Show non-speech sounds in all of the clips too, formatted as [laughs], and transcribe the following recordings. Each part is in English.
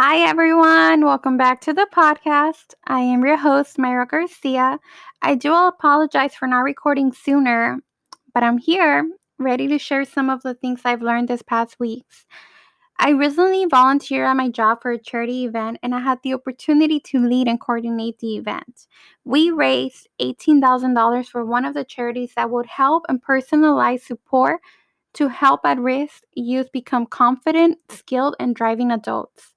Hi, everyone. Welcome back to the podcast. I am your host, Mayra Garcia. I do apologize for not recording sooner, but I'm here ready to share some of the things I've learned this past weeks. I recently volunteered at my job for a charity event and I had the opportunity to lead and coordinate the event. We raised $18,000 for one of the charities that would help and personalize support to help at risk youth become confident, skilled, and driving adults.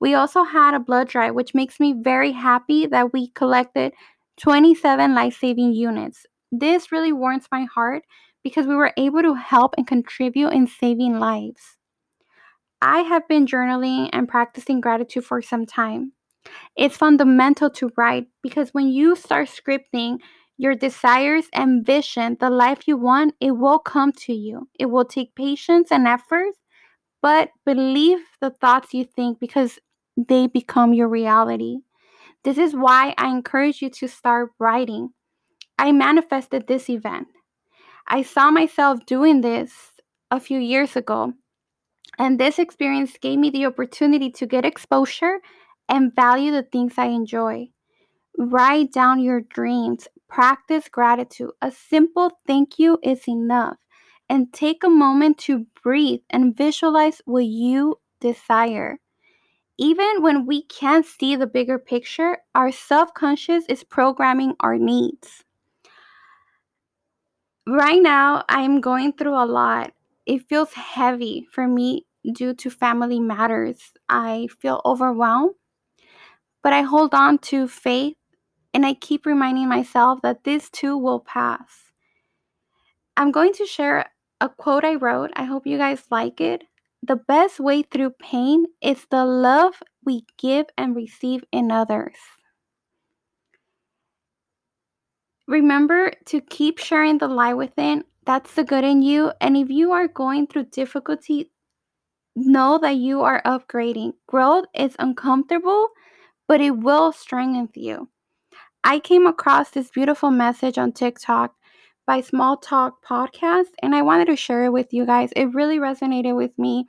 We also had a blood drive, which makes me very happy that we collected 27 life saving units. This really warms my heart because we were able to help and contribute in saving lives. I have been journaling and practicing gratitude for some time. It's fundamental to write because when you start scripting your desires and vision, the life you want, it will come to you. It will take patience and effort, but believe the thoughts you think because they become your reality. This is why I encourage you to start writing. I manifested this event. I saw myself doing this a few years ago, and this experience gave me the opportunity to get exposure and value the things I enjoy. Write down your dreams, practice gratitude. A simple thank you is enough. And take a moment to breathe and visualize what you desire. Even when we can't see the bigger picture, our subconscious is programming our needs. Right now, I'm going through a lot. It feels heavy for me due to family matters. I feel overwhelmed, but I hold on to faith and I keep reminding myself that this too will pass. I'm going to share a quote I wrote. I hope you guys like it. The best way through pain is the love we give and receive in others. Remember to keep sharing the light within. That's the good in you. And if you are going through difficulty, know that you are upgrading. Growth is uncomfortable, but it will strengthen you. I came across this beautiful message on TikTok by Small Talk Podcast, and I wanted to share it with you guys. It really resonated with me.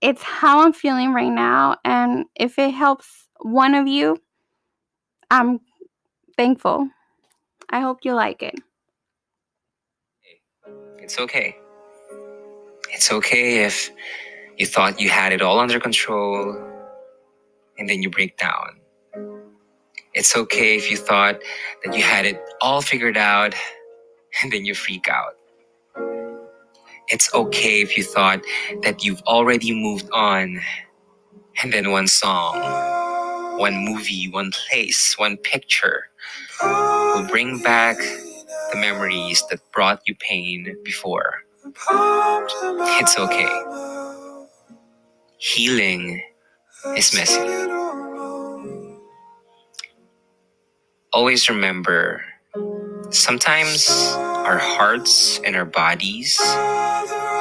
It's how I'm feeling right now, and if it helps one of you, I'm thankful. I hope you like it. It's okay. It's okay if you thought you had it all under control and then you break down. It's okay if you thought that you had it all figured out and then you freak out. It's okay if you thought that you've already moved on and then one song, one movie, one place, one picture will bring back the memories that brought you pain before. It's okay. Healing is messy. Always remember sometimes our hearts and our bodies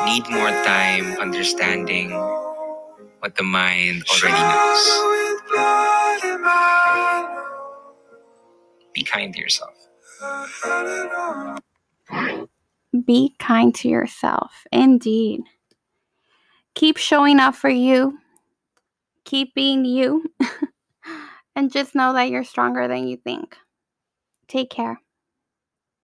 need more time understanding what the mind already knows. Be kind to yourself. Be kind to yourself. Indeed. Keep showing up for you. Keep being you. [laughs] and just know that you're stronger than you think. Take care.